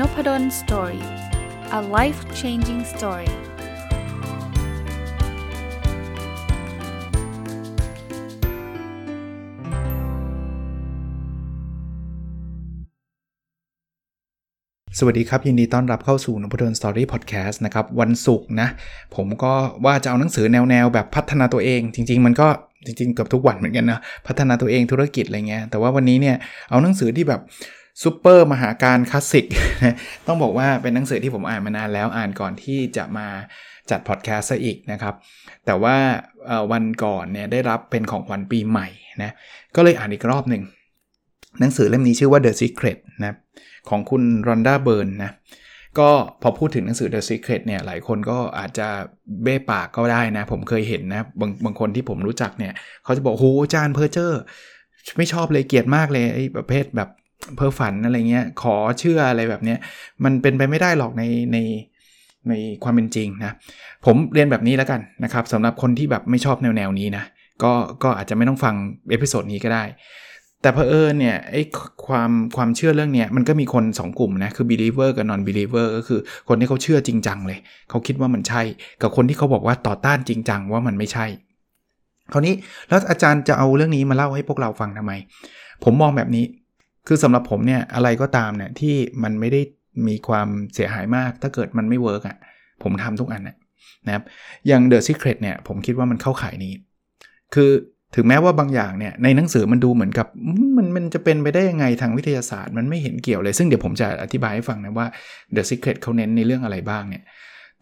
n o p a d o l story a life changing story สวัสดีครับ ยินดีต้อนรับเข้าสู่นพดล story พอดแคสต์นะครับ วันศุกร์นะ ผมก็ว่าจะเอาหนังสือแนวๆแบบพัฒนาตัวเอง จริง ๆ มันก็จริงๆเกือบทุกวันเหมือนกันนะ พัฒนาตัวเองธุรกิจอะไรเงี้ยแต่ว่าวันนี้เนี่ยเอาหนังสือที่แบบ ซูเปอร์มหากาพย์คลาสสิกต้องบอกว่าเป็นหนังสือที่ผมอ่านมานานแล้วอ่านก่อนที่จะมาจัดพอดแคสต์ซะอีกนะครับ แต่ว่าวันก่อนเนี่ยได้รับเป็นของขวัญปีใหม่นะก็เลยอ่านอีกรอบหนึ่งหนังสือเล่มนี้ชื่อว่า The Secret นะของคุณรอนด้าเบิร์นนะก็พอพูดถึงหนังสือ The Secret เนี่ยหลายคนก็อาจจะเบ้ปากก็ได้นะ ผมเคยเห็นนะบางบางคนที่ผมรู้จักเนี่ยเขาจะบอกโหอาจารย์เพอร์เจอร์ไม่ชอบเลยเกลียดมากเลยไอ้ประเภทแบบ เพ้อฝันอะไรเงี้ยขอเชื่ออะไรแบบเนี้ยมันเป็นไปไม่ได้หรอกในในในความเป็นจริงนะผมเรียนแบบนี้แล้วกันนะครับสำหรับคนที่แบบไม่ชอบแนวแนวนี้นะก็ก็อาจจะไม่ต้องฟัง episode นี้ก็ได้ แต่เพอเอิญเนี่ยไอ้ความความเชื่อเรื่องเนี้ยมันก็มีคน 2 กลุ่มนะคือ believer กับ non believer ก็คือคนที่เขาเชื่อจริงจังเลย เขาคิดว่ามันใช่ กับคนที่เขาบอกว่าต่อต้านจริงจังว่ามันไม่ใช่คราวนี้แล้วอาจารย์จะเอาเรื่องนี้มาเล่าให้พวกเราฟังทำไม ผมมองแบบนี้ คือสำหรับผมเนี่ยอะไรก็ตามเนี่ยที่มันไม่ได้มีความเสียหายมาก ถ้าเกิดมันไม่ work อะผมทำทุกอันนะครับอย่าง The Secret เนี่ยผมคิดว่ามันเข้าข่ายนี้ คือถึงแม้ว่าบางอย่างเนี่ยในหนังสือมันดูเหมือนกับมันมันจะเป็นไปได้ยังไงทางวิทยาศาสตร์ มันไม่เห็นเกี่ยวเลย ซึ่งเดี๋ยวผมจะอธิบายให้ฟังนะว่า The Secret เขาเน้นในเรื่องอะไรบ้างเนี่ย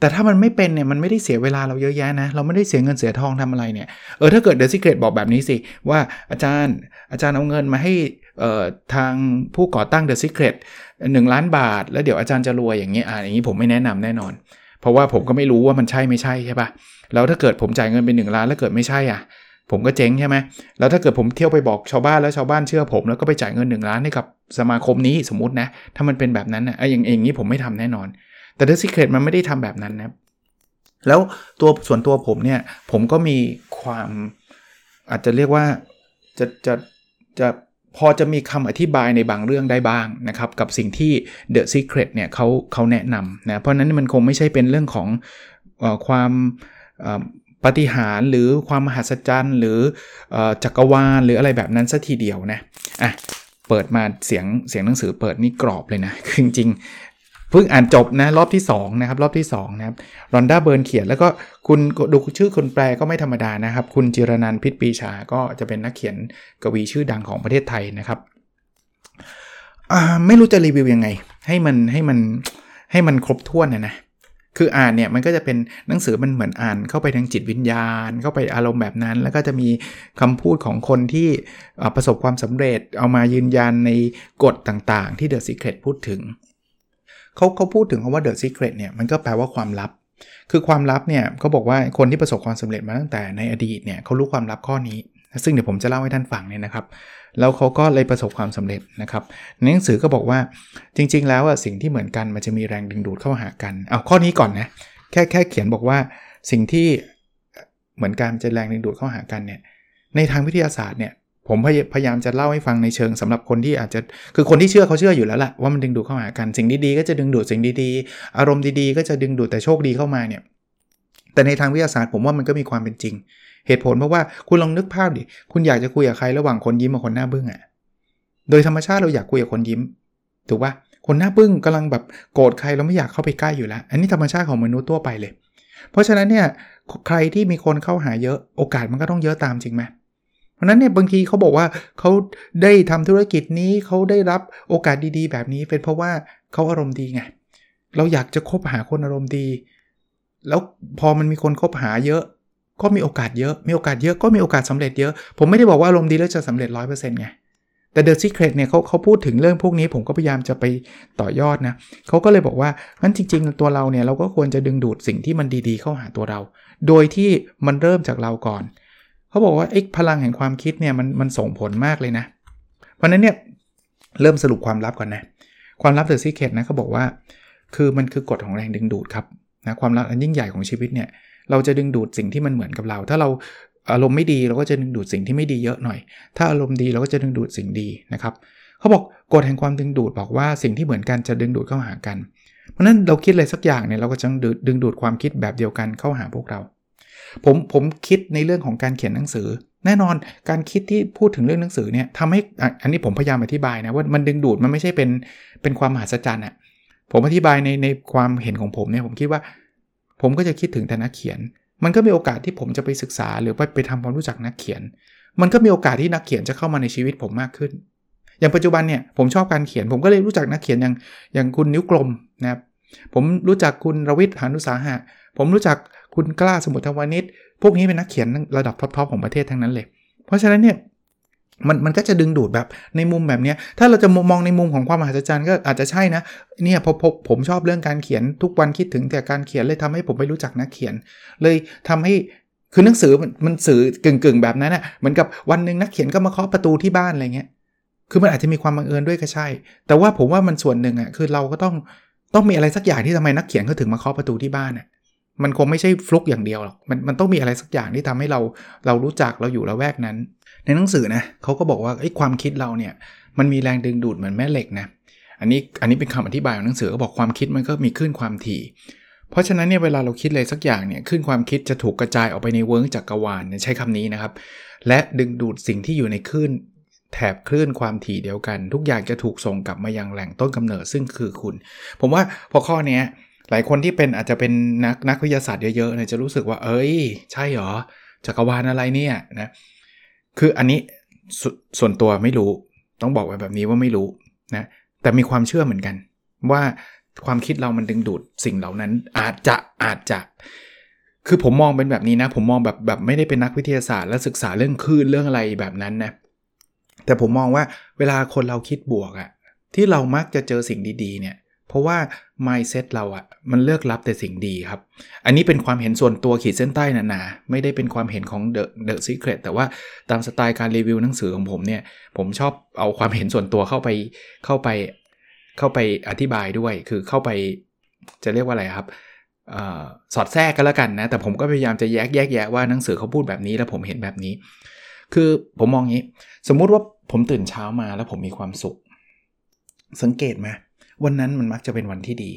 แต่ถ้ามันไม่เป็นเนี่ยมันไม่ได้เสียเวลาเราเยอะแยะนะ เราไม่ได้เสียเงินเสียทองทำอะไรเนี่ยเออถ้าเกิด The Secret บอกแบบนี้สิ ว่าอาจารย์อาจารย์เอาเงินมาให้ ทางผู้ก่อตั้ง The Secret 1 ล้านบาท แล้วเดี๋ยวอาจารย์จะรวยอย่างเงี้ยอ่าอย่างนี้ผมไม่แนะนำแน่นอน เพราะว่าผมก็ไม่รู้ว่ามันใช่ไม่ใช่ใช่ปะแล้วถ้าเกิดผมจ่ายเงินเป็น1ล้านแล้วเกิดไม่ใช่อะผมก็เจ๊งใช่ไหมแล้วถ้าเกิดผมเที่ยวไปบอกชาวบ้านแล้วชาวบ้านเชื่อผมแล้วก็ไปจ่ายเงิน1ล้านให้กับสมาคมนี้สมมตินะ ถ้ามันเป็นแบบนั้นนะอย่างอย่างนี้ผมไม่ทำแน่นอน แต่ The Secret มันไม่ได้ทำแบบนั้นนะแล้วตัวส่วนตัวผมเนี่ย ผมก็มีความอาจจะเรียกว่าจะจะจะ พอจะมีคำอธิบายในบางเรื่องได้บ้างนะครับ กับสิ่งที่ The Secret เนี่ยเขาเขาแนะนำนะเพราะนั้นมันคงไม่ใช่เป็นเรื่องของอความปฏิหารหรือความมหัศจรรย์ หรือจักรวาลหรืออะไรแบบนั้นสัทีเดียวนะอะเปิดมาเสียงเสียงหนังสือเปิดนี่กรอบเลยนะ จริง พิ่งอ่านจบนะรอบที่2นะครับรอบที่2นะครับรอนด้าเบิร์นเขียนแล้วก็คุณดูชื่อคนแปลก็ไม่ธรรมดานะครับ คุณจิรนันพิษปีชาก็จะเป็นนักเขียนกวีชื่อดังของประเทศไทยนะครับไม่รู้จะรีวิวยังไง ให้มันให้มันให้มันครบถ้วนนะนะคืออ่านเนี่ยมันก็จะเป็นหนังสือมันเหมือนอ่านเข้าไปทางจิตวิญญาณ เข้าไปอารมณ์แบบนั้น แล้วก็จะมีคำพูดของคนที่ประสบความสำเร็จเอามายืนยันในกฎต่างๆ ที่เดอะซีเครตพูดถึง เขาเขาพูดถึงคำว่า the secret เนี่ยมันก็แปลว่าความลับ คือความลับเนี่ยเขาบอกว่าคนที่ประสบความสำเร็จมาตั้งแต่ในอดีตเนี่ยเขารู้ความลับข้อนี้ ซึ่งเดี๋ยวผมจะเล่าให้ท่านฟังเนี่ยนะครับ แล้วเขาก็เลยประสบความสำเร็จนะครับในหนังสือก็บอกว่าจริง ๆ แล้วอะสิ่งที่เหมือนกันมันจะมีแรงดึงดูดเข้าหากันเอาข้อนี้ก่อนนะแค่แค่เขียนบอกว่าสิ่งที่เหมือนกันจะแรงดึงดูดเข้าหากันเนี่ยในทางวิทยาศาสตร์เนี่ย ผมพยายามจะเล่าให้ฟังในเชิงสำหรับคนที่อาจจะคือคนที่เชื่อเขาเชื่ออยู่แล้วแหละว่ามันดึงดูดเข้าหากันสิ่งดีๆก็จะดึงดูดสิ่งดีๆ อารมณ์ดีๆ ก็จะดึงดูดแต่โชคดีเข้ามาเนี่ยแต่ในทางวิทยาศาสตร์ผมว่ามันก็มีความเป็นจริง เหตุผลเพราะว่าคุณลองนึกภาพดิคุณอยากจะคุยกับใครระหว่างคนยิ้มกับคนหน้าบึ้งอะ่ะโดยธรรมชาติเราอยากคุยกับคนยิ้ม ถูกปะคนหน้าบึ้งกำลังแบบโกรธใครเราไม่อยากเข้าไปใกล้อยู่แล้ว อันนี้ธรรมชาติของมนุษย์ทั่วไปเลย เพราะฉะนั้นเนี่ยใครที่มีคนเข้าหาเยอะโอกาสมันก็ต้องเยอะตามจริงไหม เพราะนั้นเนี่ยบางทีเขาบอกว่าเขาได้ทำธุรกิจนี้เขาได้รับโอกาสดีๆ แบบนี้เป็นเพราะว่าเขาอารมณ์ดีไงเราอยากจะคบหาคนอารมณ์ดี แล้วพอมันมีคนคบหาเยอะ ก็มีโอกาสเยอะ มีโอกาสเยอะก็มีโอกาสสาเร็จเยอะ ผมไม่ได้บอกว่าอารมณ์ดีแล้วจะสำเร็จร้อยเปอร์เซ็นต์ไงแต่ The Secret เนี่ยเขาเขาพูดถึงเรื่องพวกนี้ผมก็พยายามจะไปต่อยอดนะเขาก็เลยบอกว่างั้นจริง ๆ ตัวเราเนี่ยเราก็ควรจะดึงดูดสิ่งที่มันดีๆ เข้าหาตัวเรา โดยที่มันเริ่มจากเราก่อน เขาบอกว่าไอ้พลังแห่งความคิดเนี่ยมันมันส่งผลมากเลยนะ เพราะนั้นเนี่ยเริ่มสรุปความลับก่อนนะ ความลับ The Secret นะเขาบอกว่า คือมันคือกฎของแรงดึงดูดครับนะความลับอันยิ่งใหญ่ของชีวิตเนี่ยเราจะดึงดูดสิ่งที่มันเหมือนกับเรา ถ้าเราอารมณ์ไม่ดีเราก็จะดึงดูดสิ่งที่ไม่ดีเยอะหน่อย ถ้าอารมณ์ดีเราก็จะดึงดูดสิ่งดีนะครับเขเขาบอกกฎแห่งความดึงดูดบอกว่าสิ่งที่เหมือนกันจะดึงดูดเข้าหากัน เพราะนั้นเราคิดอะไรสักอย่างเนี่ยเราก็จะดึงดูดความคิดแบบเดียวกันเข้าหาพวกเรา ผมผมคิดในเรื่องของการเขียนหนังสือ แน่นอนการคิดที่พูดถึงเรื่องหนังสือเนี่ยทำให้อันนี้ผมพยายามอธิบายนะว่ามันดึงดูดมันไม่ใช่เป็นเป็นความมหัศจรรย์อะผมอธิบายในในความเห็นของผมเนี่ยผมคิดว่า ผมก็จะคิดถึงแต่นักเขียน มันก็มีโอกาสที่ผมจะไปศึกษา หรือไปไปทำความรู้จักนักเขียน มันก็มีโอกาสที่นักเขียนจะเข้ามาในชีวิตผมมากขึ้น อย่างปัจจุบันเนี่ยผมชอบการเขียน ผมก็เลยรู้จักนักเขียนอย่างอย่างคุณนิ้วกลมนะครับผมรู้จักคุณรวิทย์หานุสาหะ ผมรู้จัก คุณกล้าสมุทรวานิชพวกนี้เป็นนักเขียนระดับท็อปๆของประเทศทั้งนั้นเลย เพราะฉะนั้นเนี่ยมันมันก็จะดึงดูดแบบในมุมแบบนี้ถ้าเราจะมองในมุมของความมหัศจรรย์ก็อาจจะใช่นะเนี่ยพอพผมชอบเรื่องการเขียนทุกวันคิดถึงแต่การเขียนเลยทำให้ผมไปรู้จักนักเขียน เลยทำให้คือหนังสือมันมันสื่อกึ่งกึ่งแบบนั้นนะ่ะเหมือนกับวันหนึ่งนักเขียนก็มาเคาะประตูที่บ้านอะไรเงี้ยคือมันอาจจะมีความบังเอิญด้วยก็ใช่ แต่ว่าผมว่ามันส่วนหนึ่งอะคือเราก็ต้องต้องมีอะไรสักอย่างที่ทำไมนักเขียนเขาถึงมาเคาะประตูที่บ้านอะ มันคงไม่ใช่ฟลุกอย่างเดียวหรอกมันมันต้องมีอะไรสักอย่างที่ทำให้เราเรารู้จักเราอยู่ละแวกนั้น ในหนังสือนะเขาก็บอกว่าไอ้ความคิดเราเนี่ยมันมีแรงดึงดูดเหมือนแม่เหล็กนะอันนี้อันนี้เป็นคำอธิบายของหนังสือก็บอกความคิดมันก็มีคลื่นความถี่ เพราะฉะนั้นเนี่ยเวลาเราคิดอะไรสักอย่างเนี่ยคลื่นความคิดจะถูกกระจายออกไปในเวิร์กจักรวาลใช้คำนี้นะครับ และดึงดูดสิ่งที่อยู่ในคลื่นแถบคลื่นความถี่เดียวกัน ทุกอย่างจะถูกส่งกลับมายังแหล่งต้นกำเนิดซึ่งคือคุณ ผมว่าพอข้อนี้ หลายคนที่เป็นอาจจะเป็นนักนักวิทยาศาสตร์เยอะๆเนี่ยจะรู้สึกว่า เอ้ย ใช่เหรอ จักรวาลอะไรเนี่ยนะ คืออันนี้สส่วนตัวไม่รู้ ต้องบอกไว้แบบนี้ว่าไม่รู้นะ แต่มีความเชื่อเหมือนกัน ว่าความคิดเรามันดึงดูดสิ่งเหล่านั้น อาจจะอาจจะ คือผมมองเป็นแบบนี้นะ ผมมองแบบแบบไม่ได้เป็นนักวิทยาศาสตร์และศึกษาเรื่องคลื่นเรื่องอะไรแบบนั้นนะ แต่ผมมองว่าเวลาคนเราคิดบวกอะที่เรามักจะเจอสิ่งดีๆเนี่ย เพราะว่า mindset เราอะมันเลือกรับแต่สิ่งดีครับ อันนี้เป็นความเห็นส่วนตัวขีดเส้นใต้หนาไม่ได้เป็นความเห็นของ The The Secret แต่ว่าตามสไตล์การรีวิวหนังสือของผมเนี่ย ผมชอบเอาความเห็นส่วนตัวเข้าไปเข้าไปเข้าไปอธิบายด้วย คือเข้าไปจะเรียกว่าอะไรครับอสอดแทรกกันแล้วกันนะ แต่ผมก็พยายามจะแยกแยกแยะว่าหนังสือเขาพูดแบบนี้แล้วผมเห็นแบบนี้ คือผมมองงี้ สมมุติว่าผมตื่นเช้ามาแล้วผมมีความสุข สังเกตไหม วันนั้นมันมักจะเป็นวันที่ดี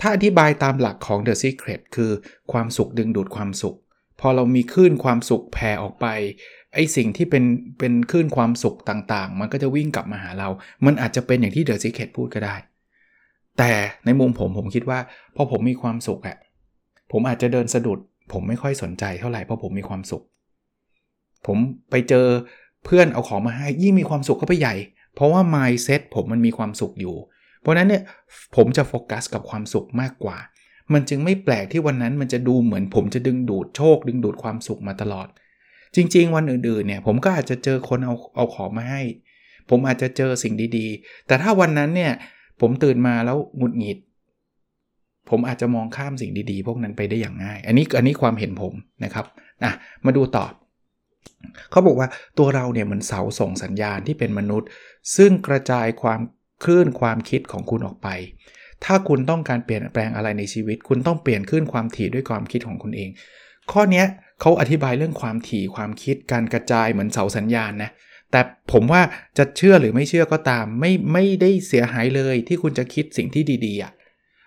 ถ้าอธิบายตามหลักของ The Secret คือความสุขดึงดูดความสุข พอเรามีคลื่นความสุขแผ่ออกไปไอสิ่งที่เป็นเป็นคลื่นความสุขต่างๆ มันก็จะวิ่งกลับมาหาเรา มันอาจจะเป็นอย่างที่ The Secret พูดก็ได้ แต่ในมุมผมผมคิดว่าพอผมมีความสุขอะผมอาจจะเดินสะดุด ผมไม่ค่อยสนใจเท่าไหร่เพราะผมมีความสุข ผมไปเจอเพื่อนเอาของมาให้ยิ่งมีความสุขก็ไปใหญ่ เพราะว่า mindset ผมมันมีความสุขอยู่ เพราะนั้นเนี่ยผมจะโฟกัสกับความสุขมากกว่า มันจึงไม่แปลกที่วันนั้นมันจะดูเหมือนผมจะดึงดูดโชค ดึงดูดความสุขมาตลอด จริง ๆ วันอื่นๆเนี่ยผมก็อาจจะเจอคนเอาเอาของมาให้ ผมอาจจะเจอสิ่งดีๆ แต่ถ้าวันนั้นเนี่ยผมตื่นมาแล้วหงุดหงิด ผมอาจจะมองข้ามสิ่งดีๆ พวกนั้นไปได้อย่างง่าย อันนี้อันนี้ความเห็นผมนะครับอะมาดูต่อเขาบอกว่าตัวเราเนี่ยเหมือนเสาส่งสัญญาณที่เป็นมนุษย์ ซึ่งกระจายความ คลื่นความคิดของคุณออกไป ถ้าคุณต้องการเปลี่ยนแปลงอะไรในชีวิต คุณต้องเปลี่ยนคลื่นความถี่ด้วยความคิดของคุณเอง ข้อนี้เขาอธิบายเรื่องความถี่ความคิดการกระจายเหมือนเสาสัญญาณนะแต่ผมว่าจะเชื่อหรือไม่เชื่อก็ตาม ไม่ไม่ได้เสียหายเลยที่คุณจะคิดสิ่งที่ดีๆอะ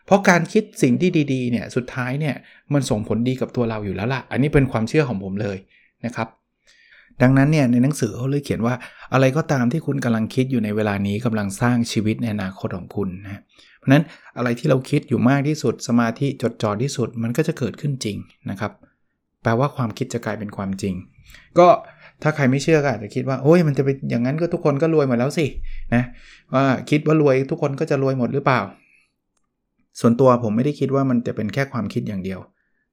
เพราะการคิดสิ่งที่ดีๆเนี่ยสุดท้ายเนี่ยมันส่งผลดีกับตัวเราอยู่แล้วล่ะ อันนี้เป็นความเชื่อของผมเลยนะครับ ดังนั้นเนี่ยในหนังสือเขาเลยเขียนว่าอะไรก็ตามที่คุณกำลังคิดอยู่ในเวลานี้กำลังสร้างชีวิตในอนาคตของคุณนะเพราะนั้นอะไรที่เราคิดอยู่มากที่สุด สมาธิจดจ่อที่สุดมันก็จะเกิดขึ้นจริงนะครับ แปลว่าความคิดจะกลายเป็นความจริง ก็ถ้าใครไม่เชื่อก็อาจจะคิดว่าโอ้ยมันจะเป็นอย่างนั้นก็ทุกคนก็รวยหมดแล้วสินะว่าคิดว่ารวยทุกคนก็จะรวยหมดหรือเปล่า ส่วนตัวผมไม่ได้คิดว่ามันจะเป็นแค่ความคิดอย่างเดียว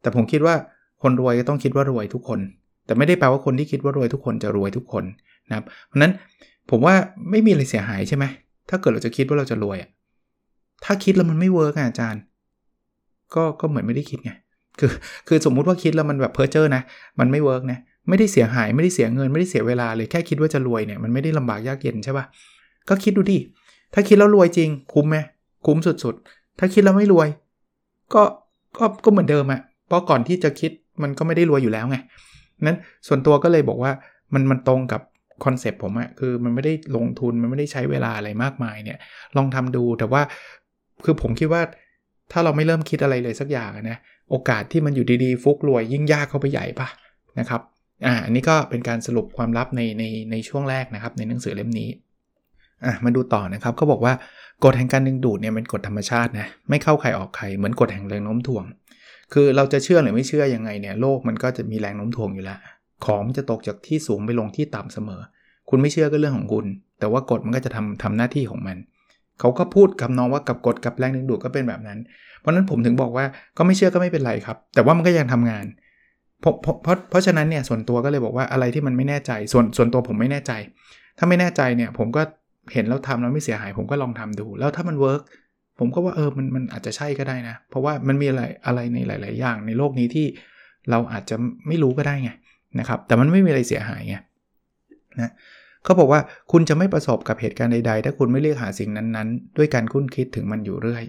แต่ผมคิดว่าคนรวยก็ต้องคิดว่ารวยทุกคน แต่ไม่ได้แปลว่าคนที่คิดว่ารวยทุกคนจะรวยทุกคนนะครับเพราะนั้นผมว่าไม่มีอะไรเสียหายใช่ไหมถ้าเกิดเราจะคิดว่าเราจะรวยอะถ้าคิดแล้วมันไม่ work อาจารย์ ก็ก็เหมือนไม่ได้คิดไงคือคือสมมุติว่าคิดแล้วมันแบบเพ้อเจ้อนะ มันไม่ work นะไม่ได้เสียหายไม่ได้เสียเงินไม่ได้เสียเวลาเลยแค่คิดว่าจะรวยเนี่ยมันไม่ได้ลำบากยากเย็นใช่ปะก็คิดดูดิถ้าคิดแล้วรวยจริง คุ้มไหมคุ้มสุดๆ ถ้าคิดแล้วไม่รวย ก็ก็ก็เหมือนเดิมอะเพราะก่อนที่จะคิดมันก็ไม่ได้รวยอยู่แล้วไง นั้นส่วนตัวก็เลยบอกว่ามันมันตรงกับคอนเซปต์ผมอะคือมันไม่ได้ลงทุนมันไม่ได้ใช้เวลาอะไรมากมายเนี่ย ลองทำดูแต่ว่าคือผมคิดว่าถ้าเราไม่เริ่มคิดอะไรเลยสักอย่างนะโอกาสที่มันอยู่ดีๆ ฟุกรวยยิ่งยากเข้าไปใหญ่ปะนะครับอ่าอันนี้ก็เป็นการสรุปความลับในในในช่วงแรกนะครับ ในหนังสือเล่มนี้อะมาดูต่อนะครับเขาบอกว่ากฎแห่งการดึงดูดเนี่ยเป็นกฎธรรมชาตินะไม่เข้าใครออกใครเหมือนกฎแห่งแรงโน้มถ่วง คือเราจะเชื่อหรือไม่เชื่อยังไงเนี่ยโลกมันก็จะมีแรงโน้มถ่วงอยู่แล้ว ของจะตกจากที่สูงไปลงที่ต่ำเสมอ คุณไม่เชื่อก็เรื่องของคุณ แต่ว่ากฎมันก็จะทำทำหน้าที่ของมัน เขาก็พูดกับน้องว่ากับกฎกับแรงดึงดูดก็เป็นแบบนั้น เพราะนั้นผมถึงบอกว่าก็ไม่เชื่อก็ไม่เป็นไรครับ แต่ว่ามันก็ยังทำงานเพราะเพราะเพราะเพราะฉะนั้นเนี่ยส่วนตัวก็เลยบอกว่าอะไรที่มันไม่แน่ใจ ส่วนส่วนตัวผมไม่แน่ใจ ถ้าไม่แน่ใจเนี่ยผมก็เห็นแล้วทำแล้วไม่เสียหาย ผมก็ลองทำดู แล้วถ้ามันเวิร์ก ผมก็ว่าเออมันมันอาจจะใช่ก็ได้นะ เพราะว่ามันมีอะไรอะไรในหลาย ๆ อย่างในโลกนี้ที่เราอาจจะไม่รู้ก็ได้ไงนะครับ แต่มันไม่มีอะไรเสียหายไงนะเขาบอกว่าคุณจะไม่ประสบกับเหตุการณ์ใด ๆ ถ้าคุณไม่เรียกหาสิ่งนั้น ๆ ด้วยการคุ้นคิดถึงมันอยู่เรื่อย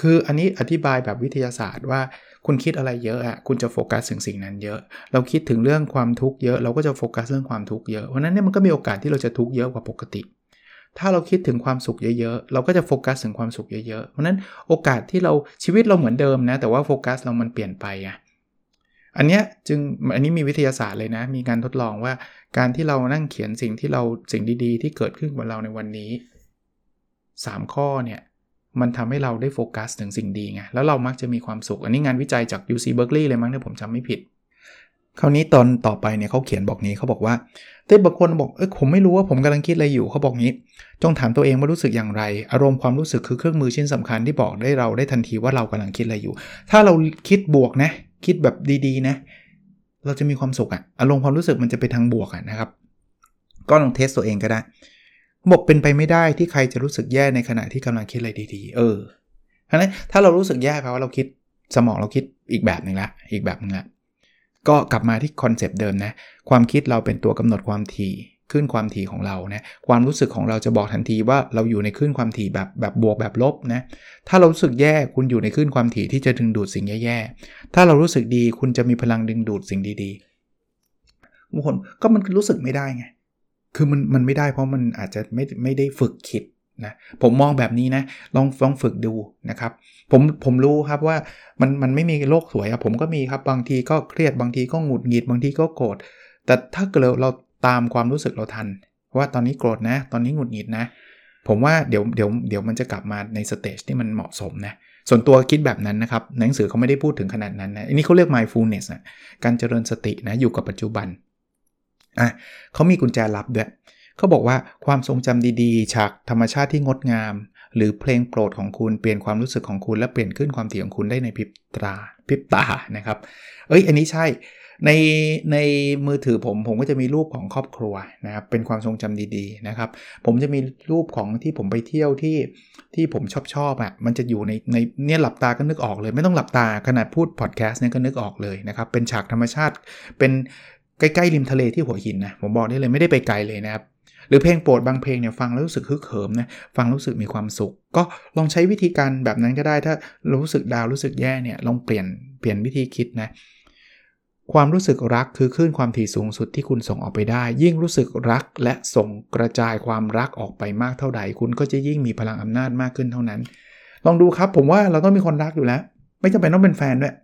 คืออันนี้อธิบายแบบวิทยาศาสตร์ว่าคุณคิดอะไรเยอะอะคุณจะโฟกัสถึงสิ่งนั้นเยอะ เราคิดถึงเรื่องความทุกข์เยอะ เราก็จะโฟกัสเรื่องความทุกข์เยอะ เพราะนั้นเนี่ยมันก็มีโอกาสที่เราจะทุกข์เยอะกว่าปกติ ถ้าเราคิดถึงความสุขเยอะๆ เราก็จะโฟกัสถึงความสุขเยอะๆ เพราะนั้นโอกาสที่เราชีวิตเราเหมือนเดิมนะ แต่ว่าโฟกัสเรามันเปลี่ยนไปอะอันเนี้ยจึงอันนี้มีวิทยาศาสตร์เลยนะ มีการทดลองว่าการที่เรานั่งเขียนสิ่งที่เราสิ่งดีๆ ที่เกิดขึ้นกับเราในวันนี้ 3 ข้อเนี่ยมันทำให้เราได้โฟกัสถึงสิ่งดีไงแล้วเรามักจะมีความสุข อันนี้งานวิจัยจาก UC Berkeley เลยมั้งถ้าผมจำไม่ผิด คราวนี้ตอนต่อไปเนี่ยเขาเขียนบอกนี้เขาบอกว่าเต้บางคนบอกเอ้ยผมไม่รู้ว่าผมกำลังคิดอะไรอยู่เขาบอกงี้ จงถามตัวเองว่ารู้สึกอย่างไร อารมณ์ความรู้สึกคือเครื่องมือชิ้นสำคัญที่บอกได้เราได้ทันทีว่าเรากำลังคิดอะไรอยู่ ถ้าเราคิดบวกนะ คิดแบบดีๆนะ เราจะมีความสุขอะอารมณ์ความรู้สึกมันจะไปทางบวกอะนะครับ ก็ลองเทสตัวเองก็ได้บอกเป็นไปไม่ได้ที่ใครจะรู้สึกแย่ในขณะที่กำลังคิดอะไรดีๆ เออเพราะนั้นถ้าเรารู้สึกแย่แปลว่าเราคิดสมองเราคิดอีกแบบหนึ่งละอีกแบบนึงละ ก็กลับมาที่คอนเซปต์เดิมนะ ความคิดเราเป็นตัวกำหนดความถี่ขึ้นความถี่ของเรานะความรู้สึกของเราจะบอกทันทีว่าเราอยู่ในขึ้นความถี่แบบแบบบวกแบบลบนะถ้าเรารู้สึกแย่คุณอยู่ในขึ้นความถี่ที่จะดึงดูดสิ่งแย่ๆถ้าเรารู้สึกดีคุณจะมีพลังดึงดูดสิ่งดีๆบางคนก็มันรู้สึกไม่ได้ไงคือมันมันไม่ได้เพราะมันอาจจะไม่ไม่ได้ฝึกคิด นะผมมองแบบนี้นะลองลองฝึกดูนะครับผมผมรู้ครับว่ามันมันไม่มีโลกสวยอะผมก็มีครับบางทีก็เครียดบางทีก็หงุดหงิดบางทีก็โกรธแต่ถ้าเกิดเราตามความรู้สึกเราทัน ว่าตอนนี้โกรธนะ ตอนนี้หงุดหงิดนะ ผมว่าเดี๋ยวเดี๋ยวเดี๋ยวมันจะกลับมาใน stage ที่มันเหมาะสมนะส่วนตัวคิดแบบนั้นนะครับหนังสือเขาไม่ได้พูดถึงขนาดนั้นนะอันนี้เขาเรียก mindfulness นะการเจริญสตินะอยู่กับปัจจุบันอะเขามีกุญแจลับด้วย เขาบอกว่าความทรงจำดีๆ ฉากธรรมชาติที่งดงาม หรือเพลงโปรดของคุณเปลี่ยนความรู้สึกของคุณและเปลี่ยนคลื่นความถี่ของคุณได้ในพริบตาพริบตานะครับ เอ้ย อันนี้ใช่ ในในมือถือผมผมก็จะมีรูปของครอบครัวนะครับ เป็นความทรงจำดีๆนะครับ ผมจะมีรูปของที่ผมไปเที่ยวที่ที่ผมชอบชอบอะ่ะ มันจะอยู่ในในเนี่ยหลับตาก็นึกออกเลย ไม่ต้องหลับตาขนาดพูดพอดแคสต์เนี่ยก็นึกออกเลยนะครับ เป็นฉากธรรมชาติ เป็นใกล้ๆริมทะเลที่หัวหินนะ ผมบอกได้เลยไม่ได้ไปไกลเลยนะครับ หรือเพลงโปรดบางเพลงเนี่ยฟังแล้วรู้สึกฮึกเหิมนะฟังรู้สึกมีความสุข ก็ลองใช้วิธีการแบบนั้นก็ได้ ถ้ารู้สึกดาวรู้สึกแย่เนี่ยลองเปลี่ยนเปลี่ยนวิธีคิดนะความรู้สึกรักคือคลื่นความถี่สูงสุดที่คุณส่งออกไปได้ ยิ่งรู้สึกรักและส่งกระจายความรักออกไปมากเท่าใด คุณก็จะยิ่งมีพลังอำนาจมากขึ้นเท่านั้น ลองดูครับผมว่าเราต้องมีคนรักอยู่แล้ว ไม่จำเป็นต้องเป็นแฟนด้วย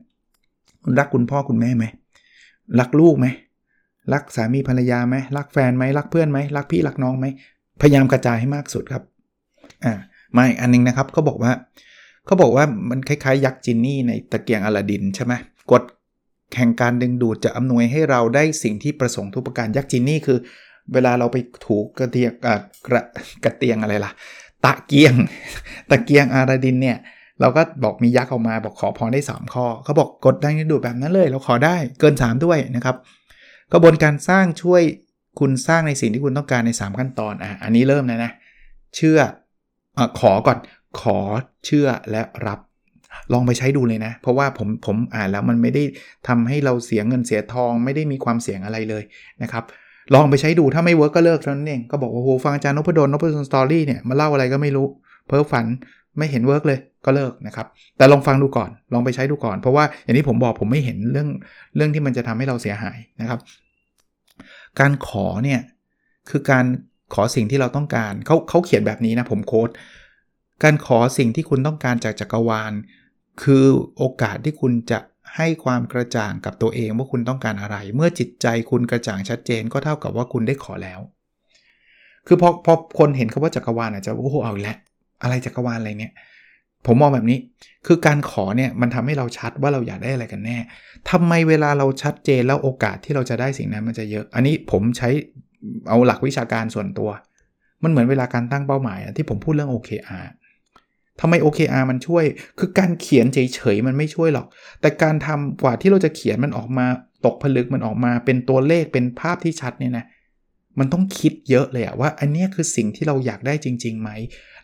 คุณรักคุณพ่อคุณแม่ไหมรักลูกไหม รักสามีภรรยาไหมรักแฟนไหมรักเพื่อนไหมรักพี่รักน้องไหมพยายามกระจายให้มากสุดครับอ่ามาอีกอันนึงนะครับเขาบอกว่าเขาบอกว่ามันคล้ายๆ ยักษ์จินนี่ในตะเกียงอลาดินใช่ไหมกดแข่งการดึงดูดจะอำนวยให้เราได้สิ่งที่ประสงค์ทุกประการยักษ์จินนี่คือ เวลาเราไปถูกระเตียงกระกระเตียงอะไรล่ะ ตะเกียง ตะเกียงอาราดินเนี่ยเราก็บอกมียักษ์ออกมาบอกขอพรได้ 3 ข้อเขาบอกกดดังดูดแบบนั้นเลย เราขอได้เกิน 3 ด้วยนะครับ กระบวนการสร้างช่วยคุณสร้างในสิ่งที่คุณต้องการใน 3 ขั้นตอนอะอันนี้เริ่มนะนะ เชื่ออขอก่อนขอเชื่อและรับลองไปใช้ดูเลยนะ เพราะว่าผมผมอ่านแล้วมันไม่ได้ทำให้เราเสียเงินเสียทอง ไม่ได้มีความเสี่ยงอะไรเลยนะครับ ลองไปใช้ดูถ้าไม่ work ก็เลิกเท่านั้นเองก็บอกว่าโหฟังอาจารย์นพดลนพดล Story เนี่ยมาเล่าอะไรก็ไม่รู้ เพ้อฝัน ไม่เห็น work เลยก็เลิกนะครับ แต่ลองฟังดูก่อนลองไปใช้ดูก่อน เพราะว่าอย่างที่ผมบอกผมไม่เห็นเรื่องเรื่องที่มันจะทำให้เราเสียหายนะครับ การขอเนี่ยคือการขอสิ่งที่เราต้องการเขาเขาเขียนแบบนี้นะผมโค้ดการขอสิ่งที่คุณต้องการจากจักรวาล คือโอกาสที่คุณจะให้ความกระจ่างกับตัวเองว่าคุณต้องการอะไร เมื่อจิตใจคุณกระจ่างชัดเจน ก็เท่ากับว่าคุณได้ขอแล้ว คือพอพอคนเห็นคาว่าจักรวาลอาจจะโอ้โหเอาแล้ว อะไรจักรวาลอะไรเนี่ย ผมมองแบบนี้ คือการขอเนี่ยมันทำให้เราชัดว่าเราอยากได้อะไรกันแน่ทำไมเวลาเราชัดเจนแล้วโอกาสที่เราจะได้สิ่งนั้นมันจะเยอะ อันนี้ผมใช้เอาหลักวิชาการส่วนตัว มันเหมือนเวลาการตั้งเป้าหมายที่ผมพูดเรื่อง OKR ทำไม OKR มันช่วย คือการเขียนเฉยๆมันไม่ช่วยหรอก แต่การทำกว่าที่เราจะเขียนมันออกมาตกผลึกมันออกมาเป็นตัวเลขเป็นภาพที่ชัดเนี่ยนะ มันต้องคิดเยอะเลยอะว่า อันนี้คือสิ่งที่เราอยากได้จริงๆไหม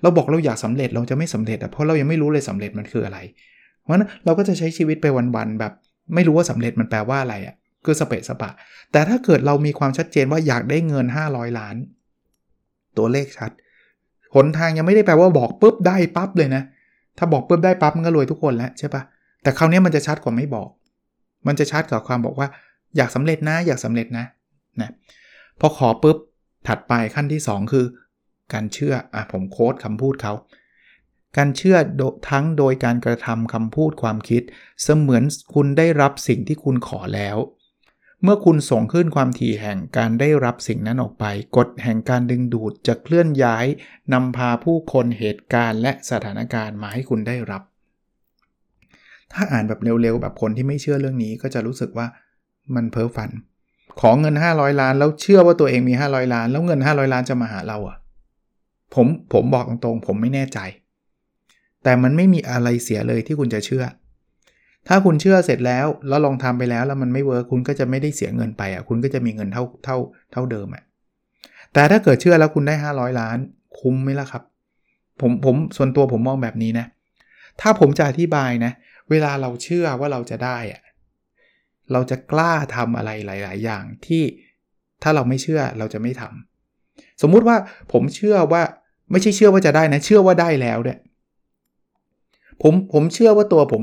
เราบอกเราอยากสำเร็จเราจะไม่สำเร็จอะเพราะเรายังไม่รู้เลยสำเร็จมันคืออะไร เพราะนั้นเราก็จะใช้ชีวิตไปวันๆแบบ ไม่รู้ว่าสำเร็จมันแปลว่าอะไรอะคือสเปะสปะ แต่ถ้าเกิดเรามีความชัดเจนว่าอยากได้เงิน 500 ล้าน ตัวเลขชัดหนทางยังไม่ได้แปลว่าบอกปุ๊บได้ปั๊บเลยนะ ถ้าบอกปุ๊บได้ปั๊บมันก็รวยทุกคนแล้วใช่ปะแต่คราวนี้มันจะชัดกว่าไม่บอก มันจะชัดกว่าความบอกว่า อยากสำเร็จนะ อยากสำเร็จนะนะ พอขอปุ๊บถัดไปขั้นที่ 2 คือ การเชื่ออะผมโค้ดคำพูดเขาการเชื่อทั้งโดยการกระทำคำพูดความคิด เสมือนคุณได้รับสิ่งที่คุณขอแล้ว เมื่อคุณส่งขึ้นความถี่แห่งการได้รับสิ่งนั้นออกไปกฎแห่งการดึงดูดจะเคลื่อนย้ายนำพาผู้คนเหตุการณ์และสถานการณ์มาให้คุณได้รับ ถ้าอ่านแบบเร็วๆ แบบคนที่ไม่เชื่อเรื่องนี้ก็จะรู้สึกว่ามันเพ้อฝัน ขอเงิน 500 ล้าน แล้วเชื่อว่าตัวเองมี 500 ล้าน แล้วเงิน 500 ล้านจะมาหาเราอะ่ะผมผมบอกตรงๆ ผมไม่แน่ใจ แต่มันไม่มีอะไรเสียเลยที่คุณจะเชื่อ ถ้าคุณเชื่อเสร็จแล้ว แล้วลองทำไปแล้วแล้วมันไม่เวิร์คคุณก็จะไม่ได้เสียเงินไปอะ่ะคุณก็จะมีเงินเท่าเท่าเท่าเดิมอะ่ะแต่ถ้าเกิดเชื่อแล้วคุณได้ 500 ล้าน คุ้มไหมล่ะครับ ผมผมส่วนตัวผมมองแบบนี้นะ ถ้าผมจะอธิบายนะ เวลาเราเชื่อว่าเราจะได้อะ เราจะกล้าทำอะไรหลาย ๆ อย่างที่ถ้าเราไม่เชื่อเราจะไม่ทำสมมุติว่าผมเชื่อว่าไม่ใช่เชื่อว่าจะได้นะ เชื่อว่าได้แล้วเนี่ยผมผมเชื่อว่าตัวผม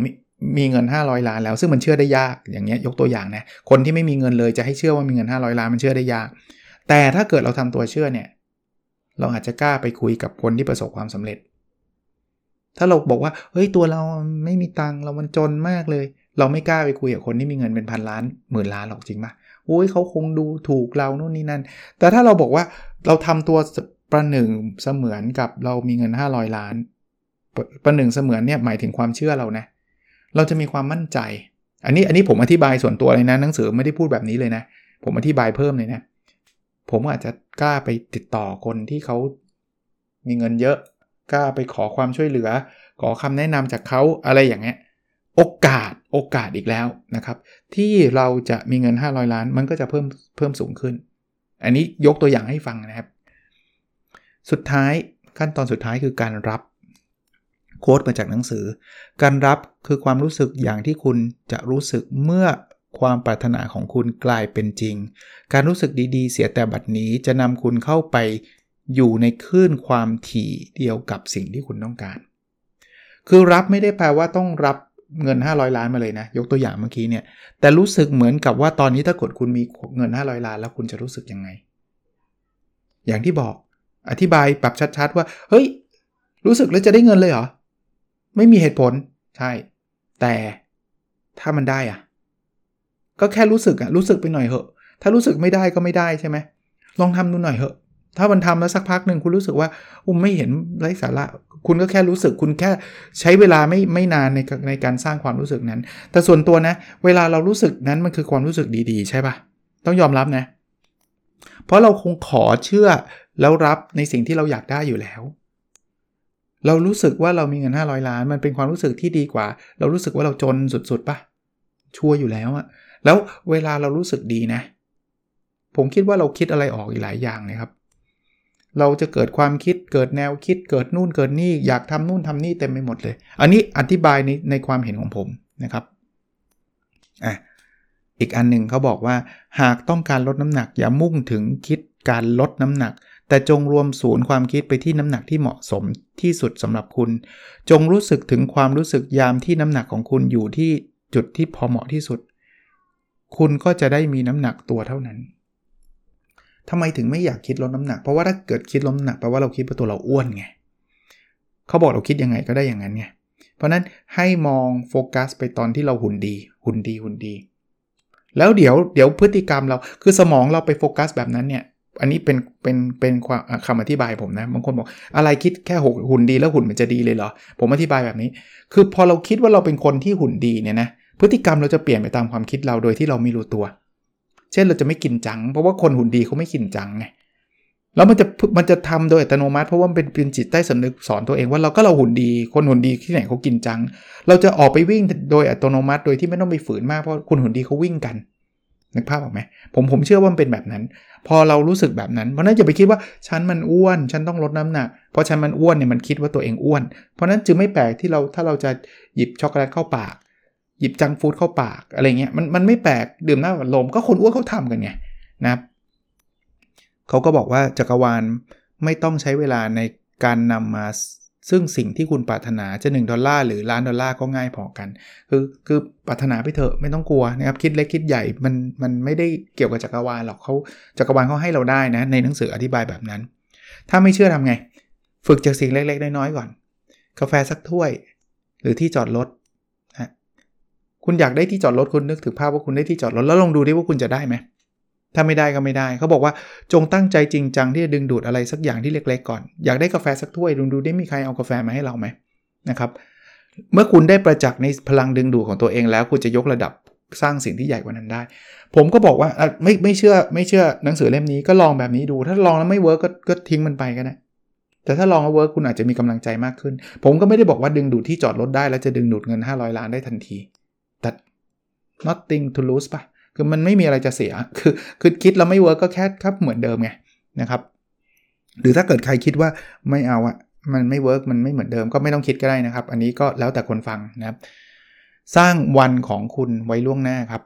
มีเงิน 500 ล้านแล้ว ซึ่งมันเชื่อได้ยากอย่างเงี้ยยกตัวอย่างนะคนที่ไม่มีเงินเลยจะให้เชื่อว่ามีเงิน 500 ล้านมันเชื่อได้ยาก แต่ถ้าเกิดเราทำตัวเชื่อเนี่ย เราอาจจะกล้าไปคุยกับคนที่ประสบความสำเร็จ ถ้าเราบอกว่าเฮ้ยตัวเราไม่มีตังเรามันจนมากเลย เราไม่กล้าไปคุยกับคนที่มีเงินเป็นพันล้านหมื่นล้านหรอกจริงปะโอ้ยเขาคงดูถูกเราโน่นนี่นั่น แต่ถ้าเราบอกว่าเราทำตัวประหนึ่งเสมือนกับเรามีเงิน 500 ล้าน ประหนึ่งเสมือนเนี่ยหมายถึงความเชื่อเรานะ เราจะมีความมั่นใจ อันนี้อันนี้ผมอธิบายส่วนตัวเลยนะหนังสือไม่ได้พูดแบบนี้เลยนะ ผมอธิบายเพิ่มเลยนะ ผมอาจจะกล้าไปติดต่อคนที่เขามีเงินเยอะ กล้าไปขอความช่วยเหลือ ขอคำแนะนำจากเขาอะไรอย่างเงี้ย โอกาสโอกาสอีกแล้วนะครับ ที่เราจะมีเงิน 500 ล้าน มันก็จะเพิ่มเพิ่มสูงขึ้น อันนี้ยกตัวอย่างให้ฟังนะครับ สุดท้ายขั้นตอนสุดท้ายคือการรับโค้ดมาจากหนังสือ การรับคือความรู้สึกอย่างที่คุณจะรู้สึกเมื่อความปรารถนาของคุณกลายเป็นจริง การรู้สึกดีๆ เสียแต่บัดนี้จะนำคุณเข้าไปอยู่ในคลื่นความถี่เดียวกับสิ่งที่คุณต้องการ คือรับไม่ได้แปลว่าต้องรับ เงิน 500 ล้านมาเลยนะ ยกตัวอย่างเมื่อกี้เนี่ย แต่รู้สึกเหมือนกับว่าตอนนี้ถ้ากดคุณมีเงิน 500 ล้านแล้วคุณจะรู้สึกยังไง อย่างที่บอกอธิบายปรับชัดๆว่า เฮ้ย รู้สึกแล้วจะได้เงินเลยเหรอ ไม่มีเหตุผล ใช่ แต่ถ้ามันได้อะก็แค่รู้สึกอะรู้สึกไปหน่อยเหอะ ถ้ารู้สึกไม่ได้ก็ไม่ได้ใช่ไหมลองทำดูหน่อยเหอะ ถ้ามันทำแล้วสักพักหนึ่งคุณรู้สึกว่าอุ้มไม่เห็นไร้สาระ คุณก็แค่รู้สึก คุณแค่ใช้เวลาไม่ไม่นานในในการสร้างความรู้สึกนั้น แต่ส่วนตัวนะ เวลาเรารู้สึกนั้นมันคือความรู้สึกดีๆ ใช่ปะต้องยอมรับนะ เพราะเราคงขอเชื่อแล้วรับในสิ่งที่เราอยากได้อยู่แล้ว เรารู้สึกว่าเรามีเงิน 500 ล้าน มันเป็นความรู้สึกที่ดีกว่า เรารู้สึกว่าเราจนสุดๆปะชัวร์อยู่แล้วอะแล้วเวลาเรารู้สึกดีนะ ผมคิดว่าเราคิดอะไรออกอีกหลายอย่างเลยครับ เราจะเกิดความคิดเกิดแนวคิดเกิดนู่นเกิดนี่อยากทำนู่นทำนี่เต็มไปหมดเลย อันนี้อธิบายในในความเห็นของผมนะครับอะอีกอันหนึ่งเขาบอกว่าหากต้องการลดน้ำหนักอย่ามุ่งถึงคิดการลดน้ำหนัก แต่จงรวมศูนย์ความคิดไปที่น้ำหนักที่เหมาะสมที่สุดสำหรับคุณ จงรู้สึกถึงความรู้สึกยามที่น้ำหนักของคุณอยู่ที่จุดที่พอเหมาะที่สุด คุณก็จะได้มีน้ำหนักตัวเท่านั้น ทำไมถึงไม่อยากคิดลดน้ำหนัก เพราะว่าถ้าเกิดคิดลดน้ำหนักแปลว่าเราคิดว่าตัวเราอ้วนไงเขาบอกเราคิดยังไงก็ได้อย่างนั้นไงเพราะนั้นให้มองโฟกัสไปตอนที่เราหุ่นดี หุ่นดีหุ่นดี แล้วเดี๋ยวเดี๋ยวพฤติกรรมเราคือสมองเราไปโฟกัสแบบนั้นเนี่ยอันนี้เป็นเป็นเป็นความคำอธิบายผมนะบางคนบอกอะไรคิดแค่หุ่นดีแล้วหุ่นมันจะดีเลยเหรอ ผมอธิบายแบบนี้ คือพอเราคิดว่าเราเป็นคนที่หุ่นดีเนี่ยนะพฤติกรรมเราจะเปลี่ยนไปตามความคิดเราโดยที่เราไม่รู้ตัว เช่นเราจะไม่กินจัง เพราะว่าคนหุ่นดีเขาไม่กินจังไงแล้วมันจะมันจะทำโดยอัตโนมัติ เพราะว่าเป็นเป็นจิตใต้สำนึกสอนตัวเองว่าเราก็เราหุ่นดี คนหุ่นดีที่ไหนเขากินจัง เราจะออกไปวิ่งโดยอัตโนมัติโดยที่ไม่ต้องไปฝืนมากเพราะคนหุ่นดีเขาวิ่งกันนึกภาพออกไหมผมผมเชื่อว่ามันเป็นแบบนั้น พอเรารู้สึกแบบนั้น เพราะนั้นอย่าไปคิดว่าฉันมันอ้วน ฉันต้องลดน้ำหนักเพราะฉันมันอ้วนเนี่ยมันคิดว่าตัวเองอ้วน เพราะนั้นจึงไม่แปลกที่เราถ้าเราจะหยิบช็อกโกแลตเข้าปาก หยิบ junk food เข้าปากอะไรเงี้ยมันมันไม่แปลกดื่มน้ำอัดลมก็คนอ้วนเขาทำกันไงนะครับเขาก็บอกว่าจักรวาลไม่ต้องใช้เวลาในการนำมาซึ่งสิ่งที่คุณปรารถนาจะ 1 ดอลลาร์หรือล้านดอลลาร์ก็ง่ายพอกัน คือคือปรารถนาไปเถอะไม่ต้องกลัวนะครับคิดเล็กคิดใหญ่มันมันไม่ได้เกี่ยวกับจักรวาลหรอกเขาจักรวาลเขาให้เราได้นะ ในหนังสืออธิบายแบบนั้น ถ้าไม่เชื่อทำไง ฝึกจากสิ่งเล็กๆน้อยๆก่อน กาแฟสักถ้วย หรือที่จอดรถ คุณอยากได้ที่จอดรถคุณนึกถึงภาพว่าคุณได้ที่จอดรถแล้วลองดูดิว่าคุณจะได้ไหมถ้าไม่ได้ก็ไม่ได้ เขาบอกว่าจงตั้งใจจริงจังที่จะดึงดูดอะไรสักอย่างที่เล็กๆก่อน อยากได้กาแฟสักถ้วยดูดูได้มีใครเอากาแฟมาให้เราไหมนะครับ เมื่อคุณได้ประจักษ์ในพลังดึงดูดของตัวเองแล้ว คุณจะยกระดับสร้างสิ่งที่ใหญ่กว่านั้นได้ ผมก็บอกว่าไม่ไม่เชื่อไม่เชื่อหนังสือเล่มนี้ก็ลองแบบนี้ดู ถ้าลองแล้วไม่ work ก็ทิ้งมันไปก็ได้แต่ถ้าลองแล้ว work คุณอาจจะมีกำลังใจมากขึ้น ผมก็ไม่ได้บอกว่าดึงดูดที่จอดรถได้แล้วจะดึงดูดเงิน 500 ล้านได้ทันที แต่ nothing to lose ปะคือมันไม่มีอะไรจะเสีย คือคือคิดแล้วไม่ work ก็แค่ครับเหมือนเดิมไงนะครับ หรือถ้าเกิดใครคิดว่าไม่เอาอะมันไม่ work มันไม่เหมือนเดิมก็ไม่ต้องคิดก็ได้นะครับ อันนี้ก็แล้วแต่คนฟังนะครับ สร้างวันของคุณไว้ล่วงหน้าครับ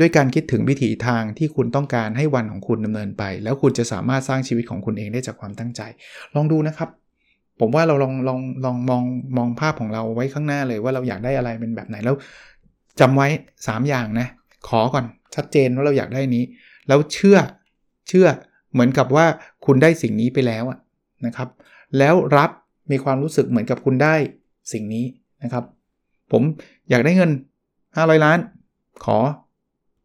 ด้วยการคิดถึงวิถีทางที่คุณต้องการให้วันของคุณดำเนินไป แล้วคุณจะสามารถสร้างชีวิตของคุณเองได้จากความตั้งใจ ลองดูนะครับ ผมว่าเราลองลองลองมองมองภาพของเราไว้ข้างหน้าเลยว่าเราอยากได้อะไรเป็นแบบไหนแล้ว จำไว้ 3 อย่างนะ ขอก่อนชัดเจนว่าเราอยากได้นี้ แล้วเชื่อเชื่อเหมือนกับว่าคุณได้สิ่งนี้ไปแล้วนะครับ แล้วรับมีความรู้สึกเหมือนกับคุณได้สิ่งนี้นะครับ ผมอยากได้เงิน 500 ล้าน ขอ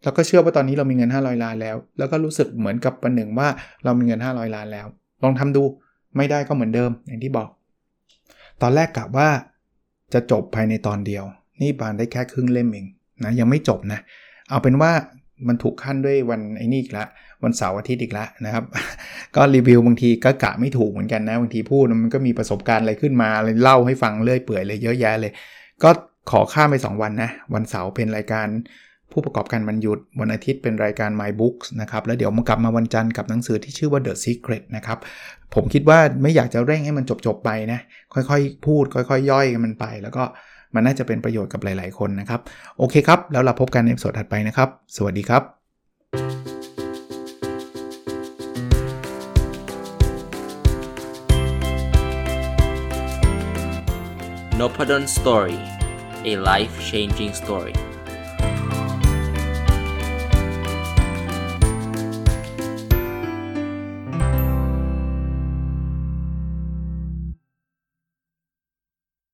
แล้วก็เชื่อว่าตอนนี้เรามีเงิน 500 ล้านแล้ว แล้วก็รู้สึกเหมือนกับประหนึ่งว่าเรามีเงิน 500 ล้านแล้ว ลองทำดูไม่ได้ก็เหมือนเดิมอย่างที่บอก ตอนแรกกะว่าจะจบภายในตอนเดียว นี่บานได้แค่ครึ่งเล่มเองนะยังไม่จบนะ เอาเป็นว่ามันถูกขั้นด้วยวันไอ้นี่อีกละวันเสาร์อาทิตย์อีกล้วนะครับ ก็รีวิวบางทีก็กะไม่ถูกเหมือนกันนะบางทีพูดมันก็มีประสบการณ์อะไรขึ้นมาเลยเล่าให้ฟังเรื่อยเปื่อยเลยเยอะแยะเลย ก็ขอข้ามไป 2 วันนะ วันเสาร์เป็นรายการผู้ประกอบการบรรยุดวันอาทิตย์เป็นรายการ My Books นะครับ แล้วเดี๋ยวมากลับมาวันจันทร์กับหนังสือที่ชื่อว่า The Secret นะครับ ผมคิดว่าไม่อยากจะเร่งให้มันจบๆไปนะ ค่อยๆ พูด ค่อยๆ ย่อยกันมันไป แล้วก็ มันน่าจะเป็นประโยชน์กับหลาย ๆ คนนะครับ โอเคครับ แล้วเราพบกันในสดถัดไปนะครับ สวัสดีครับ n o p a d o n Story a life changing story